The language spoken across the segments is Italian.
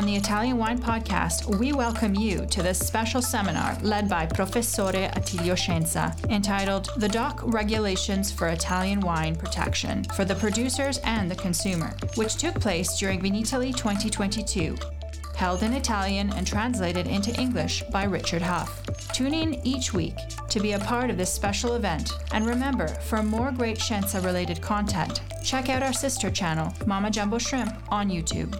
on the Italian Wine Podcast, we welcome you to this special seminar led by Professore Attilio Scienza entitled The DOC Regulations for Italian Wine Protection for the Producers and the Consumer, which took place during Vinitaly 2022 held in Italian and translated into English by Richard Huff. Tune in each week to be a part of this special event, and remember, for more great Scienza related content, check out our sister channel, Mama Jumbo Shrimp, on YouTube.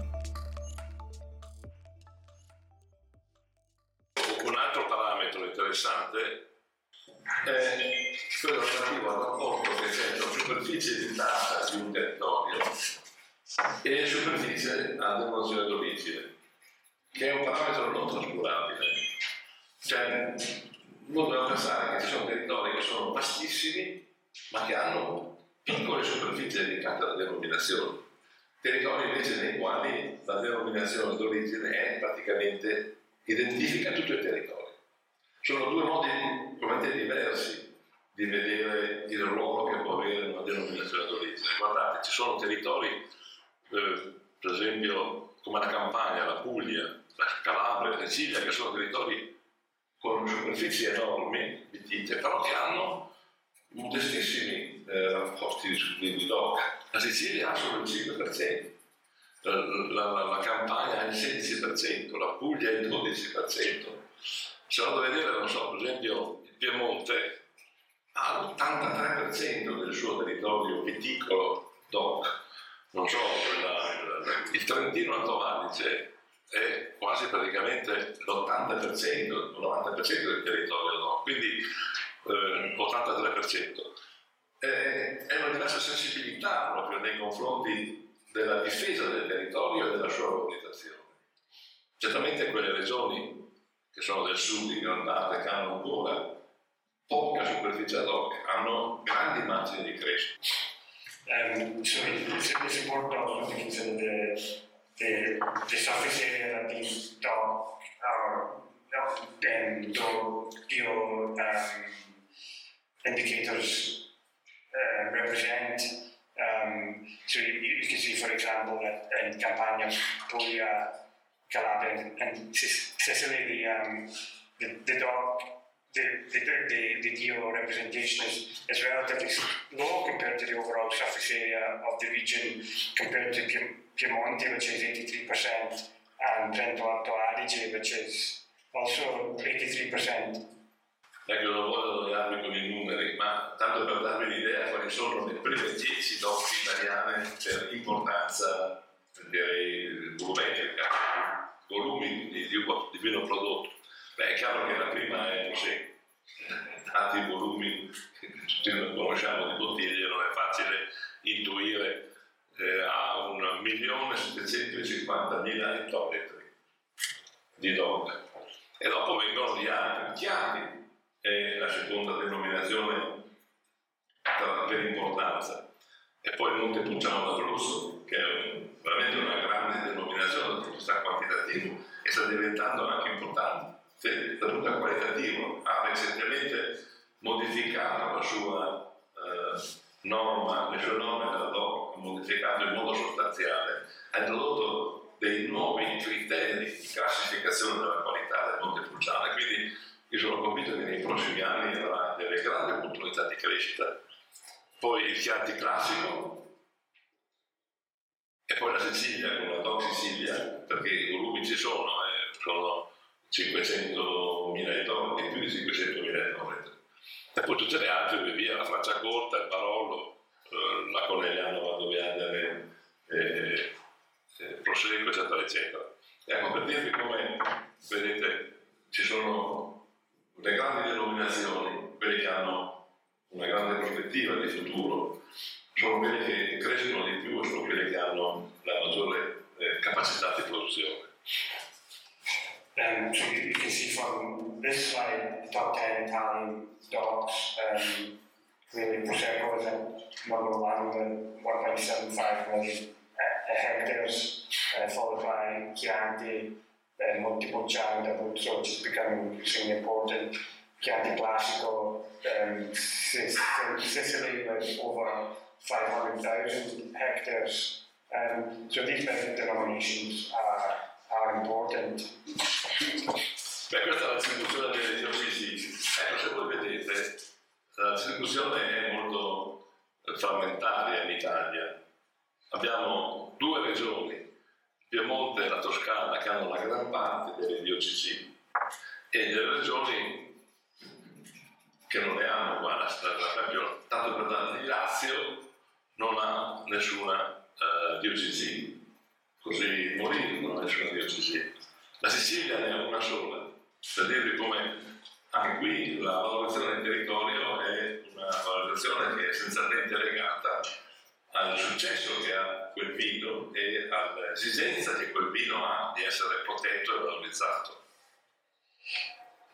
E superficie a denominazione d'origine, che è un parametro non trascurabile. Cioè, uno deve pensare che ci sono territori che sono vastissimi, ma che hanno piccole superfici dedicate alla denominazione. Territori invece nei quali la denominazione d'origine è praticamente identifica tutto il territorio. Sono due modi completamente diversi di vedere il ruolo che può avere una denominazione d'origine. Guardate, ci sono territori, eh, per esempio come la Campania, la Puglia, la Calabria, la Sicilia, che sono territori con superfici enormi, vitite, però che hanno modestissimi eh, rapporti di, di DOC. La Sicilia ha solo il 5%. La, la, la, Campania è il 16%, la Puglia il 12%. Se vado a vedere, non so, per esempio il Piemonte ha l'83% del suo territorio viticolo DOC, non so, la, il Trentino Alto Adige è quasi praticamente l'80%, il 90% del territorio DOC, quindi eh, 83%. Eh, è una diversa sensibilità proprio nei confronti della difesa del territorio e della sua valorizzazione. Certamente quelle regioni che sono del sud, in gran parte, che hanno ancora poca superficie ad hoc, hanno grandi margini di crescita. Um, so it's, it's important also to consider the, the, the surface area that these dog or um, dog um, indicators uh, represent. Um, so you, you, can see, for example, that in Campania, Puglia, Calabria, and Sicily, the, um, the, the dog, the, the, the, the geo representation is, is relatively low compared to the overall surface area of the region, compared to Piemonte, which is 83%, and Trento Alto Adige, which is also 83%. Ecco, non voglio darvi con i numeri, ma tanto per darvi l'idea quali sono le prime 10 doc italiane per importanza, direi, volumetrica, volumi di, di, di vino prodotto. Beh, è chiaro che la prima è così, tanti volumi che tutti noi conosciamo di bottiglie, non è facile intuire, eh, ha 1.750.000 ettolitri di DOC. E dopo vengono gli altri, chiari, è la seconda denominazione per importanza. E poi il Montepulciano d'Abruzzo, che è veramente una grande denominazione dal punto di vista quantitativo e sta diventando anche importante dal punto di qualitativo. Ha recentemente modificato la sua eh, norma, le sue norme della DOC, modificato in modo sostanziale, ha introdotto dei nuovi criteri di classificazione della qualità del Montepulciano e quindi io sono convinto che nei prossimi anni avrà delle grandi opportunità di crescita. Poi il Chianti classico e poi la Sicilia con la DOC Sicilia, perché i volumi ci sono, eh, sono 500.000 ettolitri, più di 500.000 ettolitri. E poi tutte le altre, via via, la Francia Corta, il Barolo, eh, la Conegliano Vadoviana, eh, eh, Prosecco, eccetera, eccetera. Ecco, per dirvi come, vedete, ci sono le grandi denominazioni prospettiva di futuro sono quelli che crescono di più e sono quelli che hanno la maggiore eh, capacità di produzione. Um, so you, can see from this slide, the top 10 Italian docks, um, clearly Prosecco is at number one with 1.75 million hectares, uh, followed by Chianti, uh, Montepulciano, D'Abruzzo, which is becoming increasingly important, Chianti Classico, um, Sicily with over 500,000 hectares. Um, so these denominations are, are important. Beh, questa è la distribuzione delle diocesi. Ecco, se voi vedete, la distribuzione è molto frammentaria in Italia. Abbiamo due regioni, Piemonte e la Toscana, che hanno la gran parte delle diocesi e delle regioni che non ne hanno qua, per esempio, tanto per dare, il Lazio non ha nessuna uh, diocesi, così ha nessuna diocesi. La Sicilia ne ha una sola, per dirvi come anche qui la valorizzazione del territorio è una valorizzazione che è essenzialmente legata al successo che ha quel vino e all'esigenza che quel vino ha di essere protetto e valorizzato.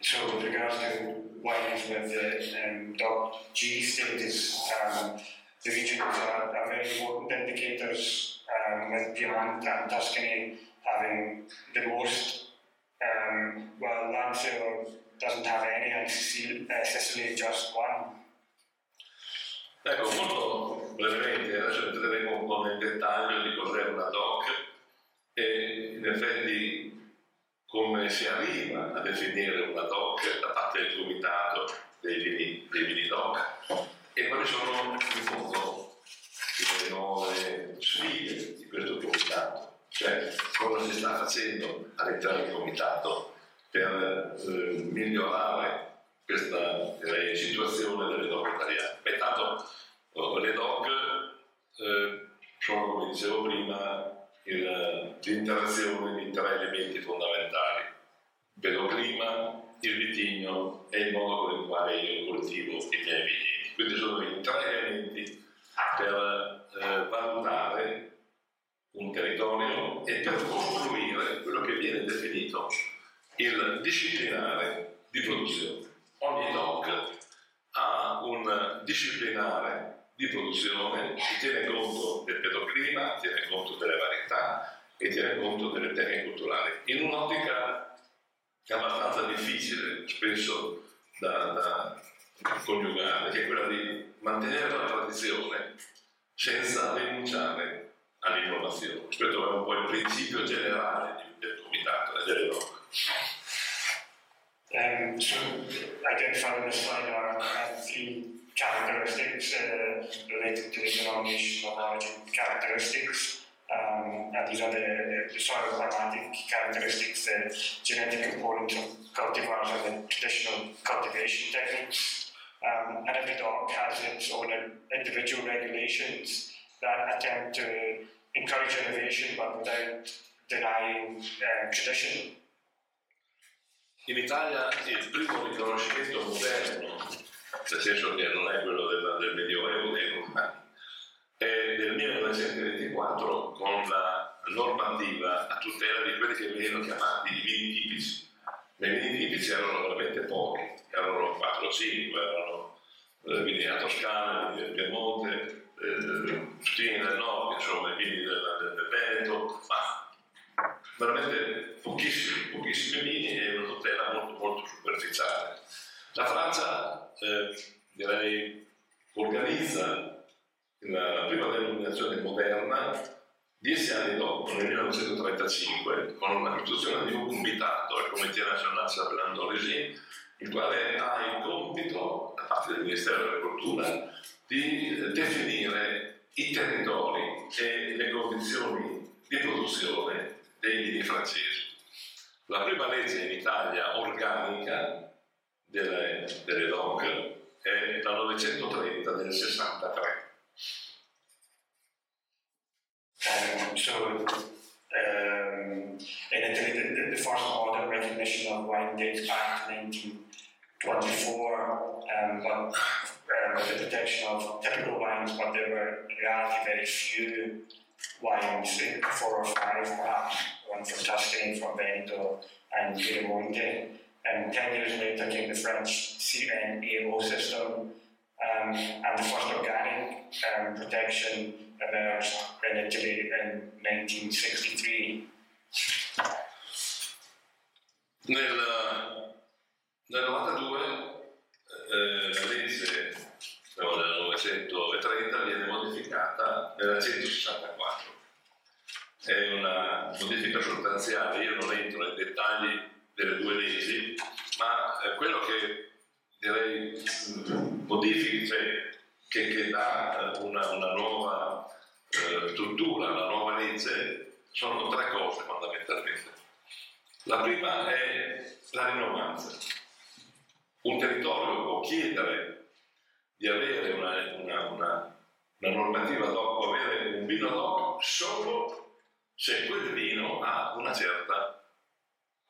So with regards to wines with the um, dot G status, um, the regions are, are, very important indicators, um, with Piedmont and Tuscany having the most, um, while Lazio doesn't have any, and Sicily, uh, Sicily just one. Ecco, molto brevemente, adesso entreremo un po' nel dettaglio di cos'è una DOC e in effetti come si arriva a definire una DOC da parte del comitato dei vini, dei vini DOC e quali sono in fondo le nuove sfide di questo comitato, cioè cosa si sta facendo all'interno del comitato per eh, migliorare questa direi, situazione delle DOC italiane. Beh, tanto le DOC eh, sono, come dicevo prima, il, l'interazione di tre elementi fondamentali, il pedoclima, il vitigno e il modo con il quale io coltivo i miei vigneti. Quindi sono i tre elementi per eh, valutare un territorio e per costruire quello che viene definito il disciplinare di produzione. Ogni DOC ha un disciplinare di produzione che tiene conto del pedoclima, tiene conto delle varietà e tiene conto delle tecniche culturali, in un'ottica abbastanza difficile spesso da, da coniugare, che è quella di mantenere la tradizione senza rinunciare all'innovazione. Questo è un po' il principio generale del comitato e delle norme. Um, so identified on the slide are uh, three characteristics uh, related to the denomination of origin characteristics. Um, and these are the, the soil climatic characteristics, the genetic components of cultivars and the traditional cultivation techniques. Um, and every dog has its own individual regulations that attempt to encourage innovation but without denying uh, tradition. In Italia il primo riconoscimento moderno, nel senso che non è quello del, del Medioevo dei Romani, è del 1924 con la normativa a tutela di quelli che venivano chiamati i vini tipici. Ma i vini tipici erano veramente pochi, erano 4 o 5, erano eh, vini della Toscana, vini del Piemonte, eh, vini del nord, insomma, i vini del, del Veneto, ma veramente pochissimi, pochissimi vini e una tutela molto, molto superficiale. La Francia, eh, direi, organizza la prima denominazione moderna dieci anni dopo, nel 1935, con la costruzione di un comitato, il Comité National Chapelan d'Origine, il quale ha il compito, da parte del Ministero dell'Agricoltura, di definire i territori e le condizioni di produzione dei vini francesi. La prima legge in Italia organica delle, delle DOC è la 930 del 63 Um, so, um, in Italy, the, the, first modern recognition of wine dates back to 19, 24, um, but with the protection of typical wines, but there were in reality very few wines, four or five perhaps, one from Tuscany, from Veneto, and Piemonte. And 10 years later came the French CNAO system, um, and the first organic um, protection emerged in Italy in 1963. Nel, nel 92 eh, la legge no, del 930 viene modificata nella 164. È una modifica sostanziale, io non entro nei dettagli delle due leggi, ma eh, quello che direi modifica, cioè, che, che, dà una, una nuova eh, struttura, una nuova legge, sono tre cose fondamentalmente. La prima è la rinovanza. Un territorio può chiedere di avere una, una, una, una normativa DOC, può avere un vino DOC solo se quel vino ha una certa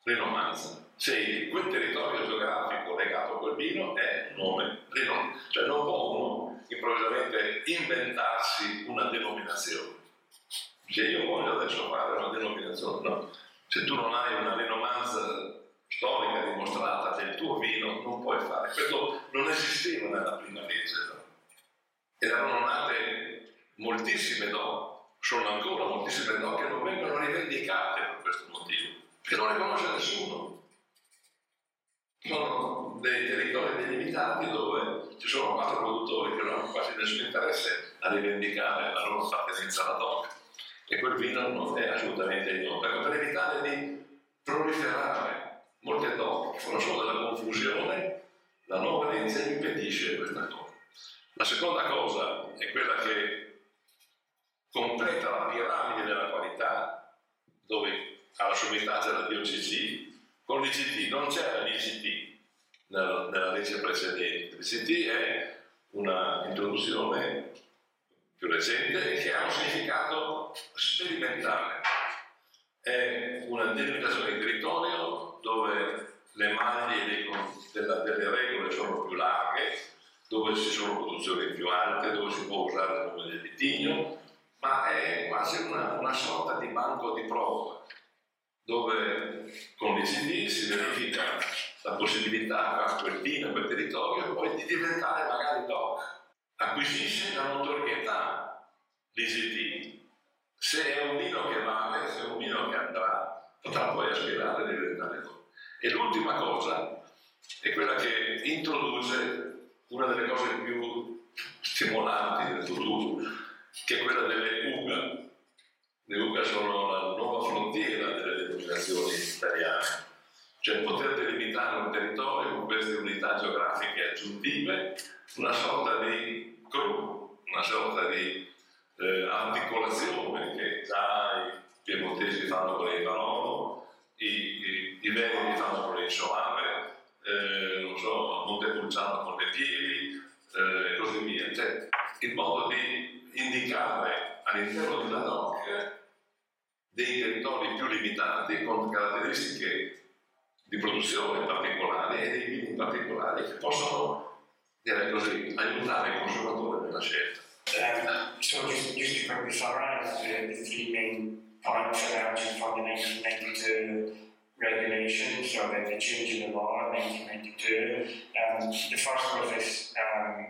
rinovanza. Se quel territorio geografico legato a quel vino è un nome rinovanza. Cioè non può uno improvvisamente inventarsi una denominazione. Se io voglio adesso fare una denominazione, no se tu non hai una rinomanza storica dimostrata del tuo vino, non puoi fare. Questo non esisteva nella prima legge. No? Erano nate moltissime do, sono ancora moltissime do che non vengono rivendicate per questo motivo, che non le conosce nessuno. Sono dei territori delimitati dove ci sono quattro produttori che non hanno quasi nessun interesse a rivendicare la loro appartenenza alla DOC e quel vino non è assolutamente ignoto. Ecco, per evitare di proliferare molte DOC, fanno solo della confusione, la nuova legge impedisce questa cosa. La seconda cosa è quella che completa la piramide della qualità, dove alla sommità c'è la DOCG, con l'ICT non c'era l'ICT nella, nella legge precedente. L'ICT è una introduzione più recente e che ha un significato sperimentale. È una delimitazione di territorio dove le maglie dei, della, delle regole sono più larghe, dove ci sono produzioni più alte, dove si può usare il nome del vitigno, ma è quasi una, una sorta di banco di prova, dove con l'ICD si verifica la possibilità a quel vino, a quel territorio, poi di diventare magari DOC acquisisce la notorietà l'ICT. Se è un vino che vale, se è un vino che andrà, potrà poi aspirare a diventare DOC. E l'ultima cosa è quella che introduce una delle cose più stimolanti del futuro, che è quella delle UGA. Le UGA sono la nuova frontiera delle denominazioni italiane, cioè poter delimitare un territorio con queste unità geografiche aggiuntive, una sorta di sorta di eh, articolazione che già i piemontesi fanno con il Barolo, i, i, i Veneti fanno con il Soave, eh, non so, Montepulciano con le Piedi eh, e così via. Cioè, il modo di indicare all'interno della DOC dei territori più limitati con caratteristiche di produzione particolari e dei vini particolari che possono, direi così, aiutare il consumatore nella scelta. Um, so just, just to quickly summarize the, the three main points from the 1992 regulation, so the, the change in the law in 1992. Um, the first was this, um,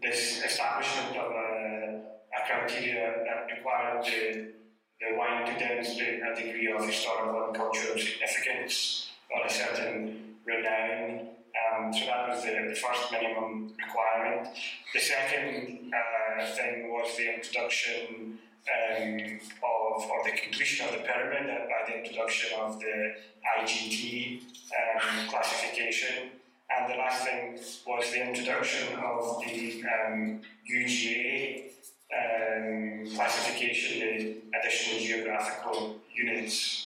this establishment of a, a criteria that required the, the wine to demonstrate a degree of historical and cultural significance on a certain renown. Um, so that was the, the, first minimum requirement. The second uh, thing was the introduction um, of, or the completion of the pyramid by the introduction of the IGT um, classification. And the last thing was the introduction of the um, UGA um, classification, the additional geographical units.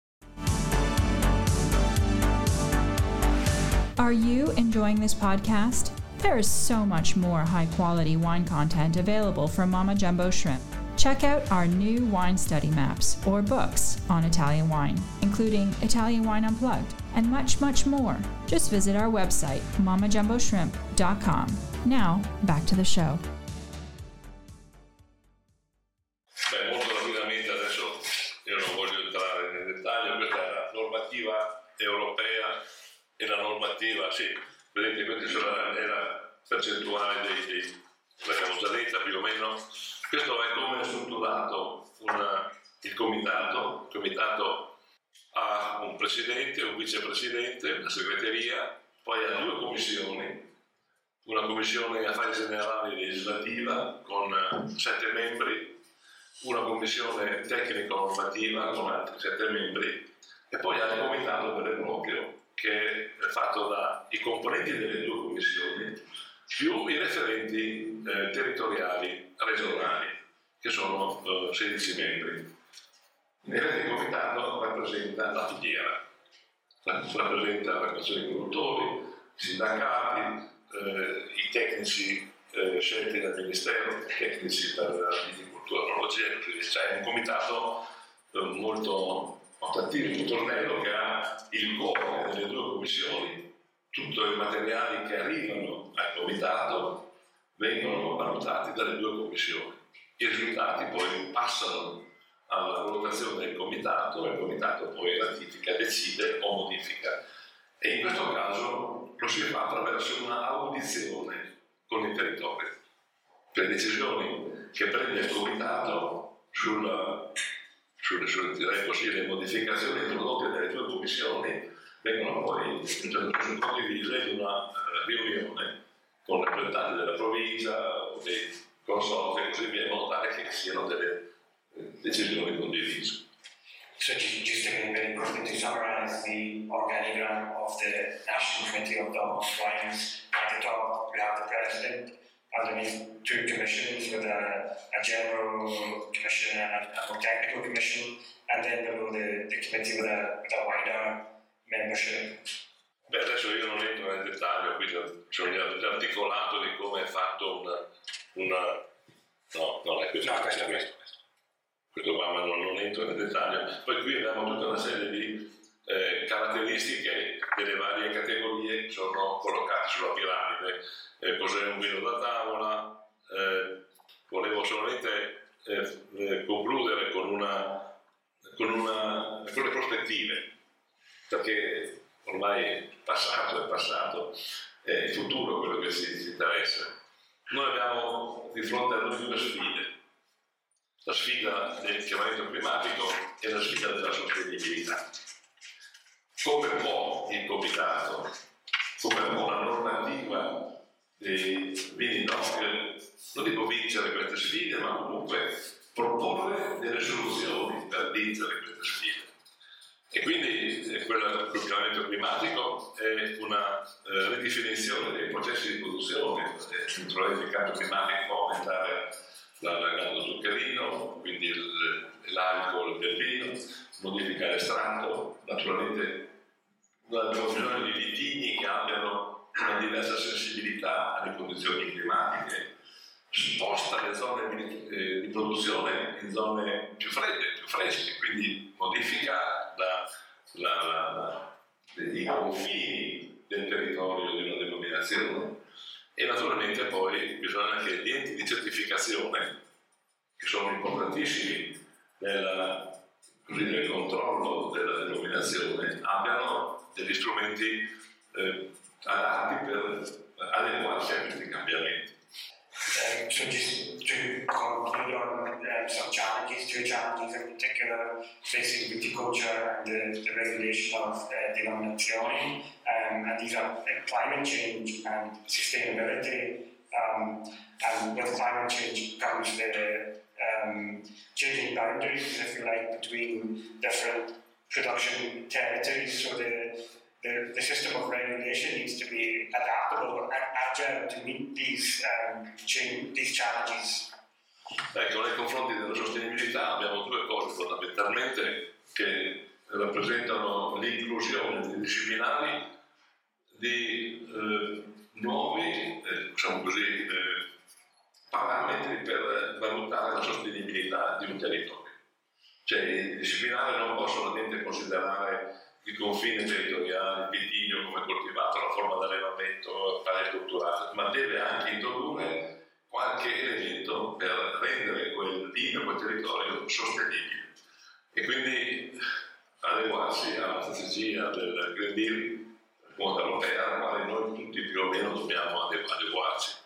Are you enjoying this podcast? There is so much more high quality wine content available from Mama Jumbo Shrimp. Check out our new wine study maps or books on Italian wine, including Italian Wine Unplugged and much, much more. Just visit our website, mamajumboshrimp.com. Now, back to the show. E la normativa, sì, vedete questa è la percentuale dei, dei già detta più o meno, questo è come è strutturato una, il comitato, il comitato ha un presidente, un vicepresidente, una segreteria, poi ha due commissioni, una commissione affari generali legislativa con sette membri, una commissione tecnico-normativa con altri sette membri. E poi ha il comitato vero e proprio che è fatto dai componenti delle due commissioni più i referenti eh, territoriali regionali, che sono eh, 16 membri. Il comitato rappresenta la filiera, rappresenta le associazioni di produttori, i sindacati, eh, i tecnici eh, scelti dal Ministero, i tecnici per la viticoltura e l'orologia, cioè è un comitato eh, molto, attivo, un tornello che ha il cuore delle due commissioni tutti i materiali che arrivano al comitato vengono valutati dalle due commissioni. I risultati poi passano alla valutazione del comitato e il comitato poi ratifica, decide o modifica. E in questo caso lo si fa attraverso una audizione con il territorio. Le decisioni che prende il comitato sulla, sulle, sulle, così, le modificazioni introdotte dalle due commissioni vengono poi condivise in una eh, riunione con rappresentanti della provincia o dei consorzi e così via, in modo tale che siano delle eh, decisioni condivise. So just, just to very quickly to summarize the organigram of the National Committee of the Wines, at the top we have the president, underneath two commissions with a, a general commission and a, more technical commission, and then below the, the committee with a, with a wider membership. Beh, adesso io non entro nel dettaglio, qui c'è l'articolato di come è fatto una, una... No, non è questo. No, questo, questo. Questo qua, ma non, non, entro nel dettaglio. Poi qui abbiamo tutta una serie di eh, caratteristiche delle varie categorie che sono collocate sulla piramide. Eh, cos'è un vino da tavola? Eh, volevo solamente eh, eh, concludere con, una, con, una, con le prospettive perché ormai il passato è passato, è il futuro quello che si interessa. Noi abbiamo di fronte a noi due sfide, la sfida del cambiamento climatico e la sfida della sostenibilità. Come può il comitato, come la normativa dei vini DOC, non dico vincere queste sfide, ma comunque proporre delle soluzioni per vincere queste sfide. E quindi eh, quello, quel cambiamento climatico è una eh, ridefinizione dei processi di produzione. Naturalmente il cambio climatico può aumentare l'aggato zuccherino, quindi l'alcol del vino, modificare l'estratto. Naturalmente abbiamo bisogno di vitigni che abbiano una diversa sensibilità alle condizioni climatiche, sposta le zone di, eh, di produzione in zone più fredde, più fresche, quindi modifica la, la, i confini del territorio di una denominazione e naturalmente poi bisogna che gli enti di certificazione, che sono importantissimi nella, così, nel controllo della denominazione, abbiano degli strumenti eh, adatti per adeguarsi a questi cambiamenti. Um, so just to conclude on um, some challenges, two challenges in particular facing viticulture and the, the regulation of uh, denominazioni, um, and these are uh, climate change and sustainability. Um, and with climate change comes the um, changing boundaries, if you like, between different production territories. So the the, the system of regulation needs to be adaptable and agile to meet these, um, these challenges. Ecco, nei confronti della sostenibilità abbiamo due cose fondamentalmente che rappresentano l'inclusione dei disciplinari di eh, nuovi, eh, diciamo così, eh, parametri per valutare la sostenibilità Cioè i disciplinari non possono solamente considerare il confine territoriale, il vitigno come coltivato, la forma di allevamento, tale strutturato, ma deve anche introdurre qualche elemento per rendere quel vino, quel territorio sostenibile. E quindi adeguarsi alla strategia del Green Deal comunità europea alla quale noi tutti più o meno dobbiamo adeguarci.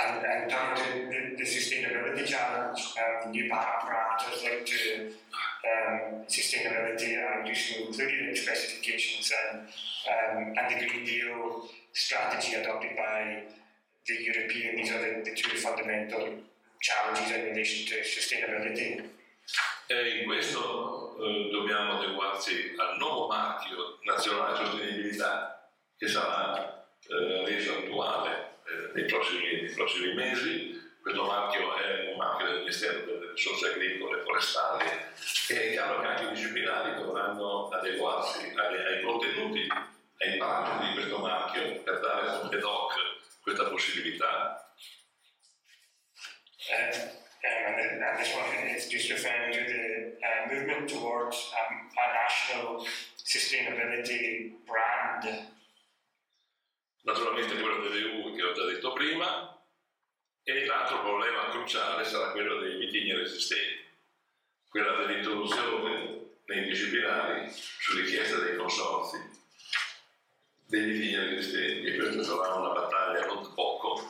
And, and down to the, the sustainability challenge, um, new parameters like to um, sustainability are useful, including in specifications and, um, and the Green Deal strategy adopted by the European, these are the, the two fundamental challenges in relation to sustainability. E in questo eh, dobbiamo adeguarci al nuovo marchio nazionale di sostenibilità che sarà eh, reso attuale eh, nei, prossimi, nei, prossimi, mesi. Questo marchio è un marchio del Ministero delle Risorse Agricole e Forestali e è chiaro che anche i disciplinari dovranno adeguarsi ai, ai contenuti, ai parametri di questo marchio per dare come doc questa possibilità. Eh, and, and this one is just referring to the uh, movement towards um, a national sustainability brand. Naturalmente quello delle uve che ho già detto prima, e l'altro problema cruciale sarà quello dei vitigni resistenti, quella dell'introduzione nei disciplinari su richiesta dei consorzi dei vitigni resistenti e questa sarà una battaglia non poco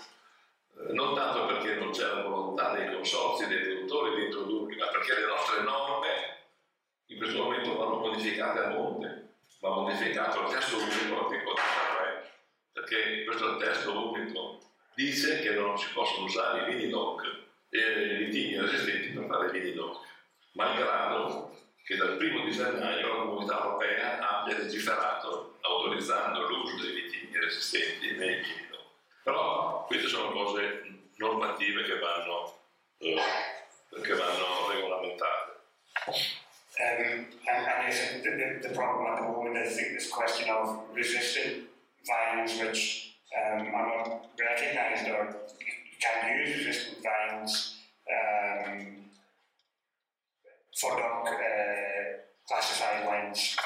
eh, non tanto perché non c'è la volontà dei consorsi, dei produttori di introdurli, ma perché le nostre norme in questo momento vanno modificate a monte, va modificato il testo unico l'articolo 33, perché questo testo unico dice che non si possono usare i vini DOC e i vitigni resistenti per fare i vini DOC, malgrado che dal primo di gennaio la comunità europea abbia legiferato autorizzando l'uso dei vitigni resistenti nei vini però queste sono cose normative che vanno, eh, che vanno regolamentate. Um, and, and is the, the, problem at the moment is this question of resistant vines which um, are not recognized or can use resistant vines um, for DOC uh, classified wines.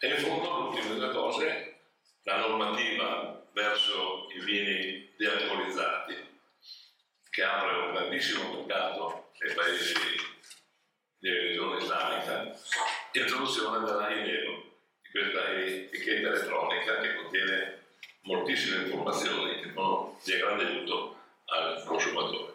E in fondo l'ultima delle cose, la normativa verso i vini dealcolizzati, che apre un grandissimo mercato nei paesi di religione islamica, l'introduzione dell'AINEO, di questa etichetta elettronica che contiene moltissime informazioni che sono di grande aiuto al consumatore.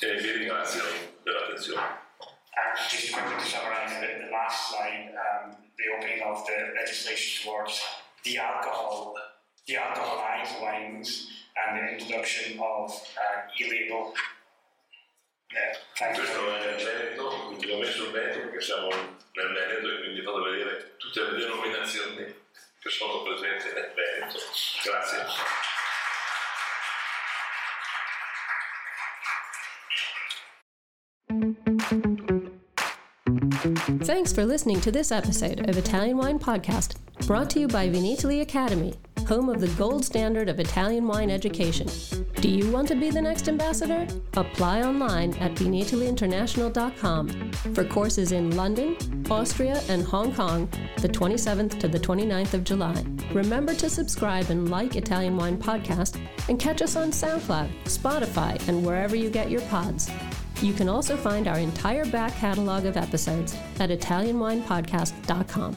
E vi ringrazio per l'attenzione. Uh, just quickly to summarize the, the last slide, um, the opening of the legislation towards the alcohol the alcoholized wines and the introduction of uh, e-label. Yeah, Questo è il Veneto, l'ho messo il Veneto perché siamo nel Veneto e quindi vado a vedere tutte le denominazioni che sono presenti nel Veneto. Grazie. Thanks for listening to this episode of Italian Wine Podcast, brought to you by Vinitaly Academy home of the gold standard of Italian wine education. Do you want to be the next ambassador? Apply online at vinitalyinternational.com for courses in London, Austria, and Hong Kong the 27th to the 29th of July. Remember to subscribe and like Italian Wine Podcast and catch us on SoundCloud, Spotify, and wherever you get your pods. You can also find our entire back catalog of episodes at ItalianWinePodcast.com.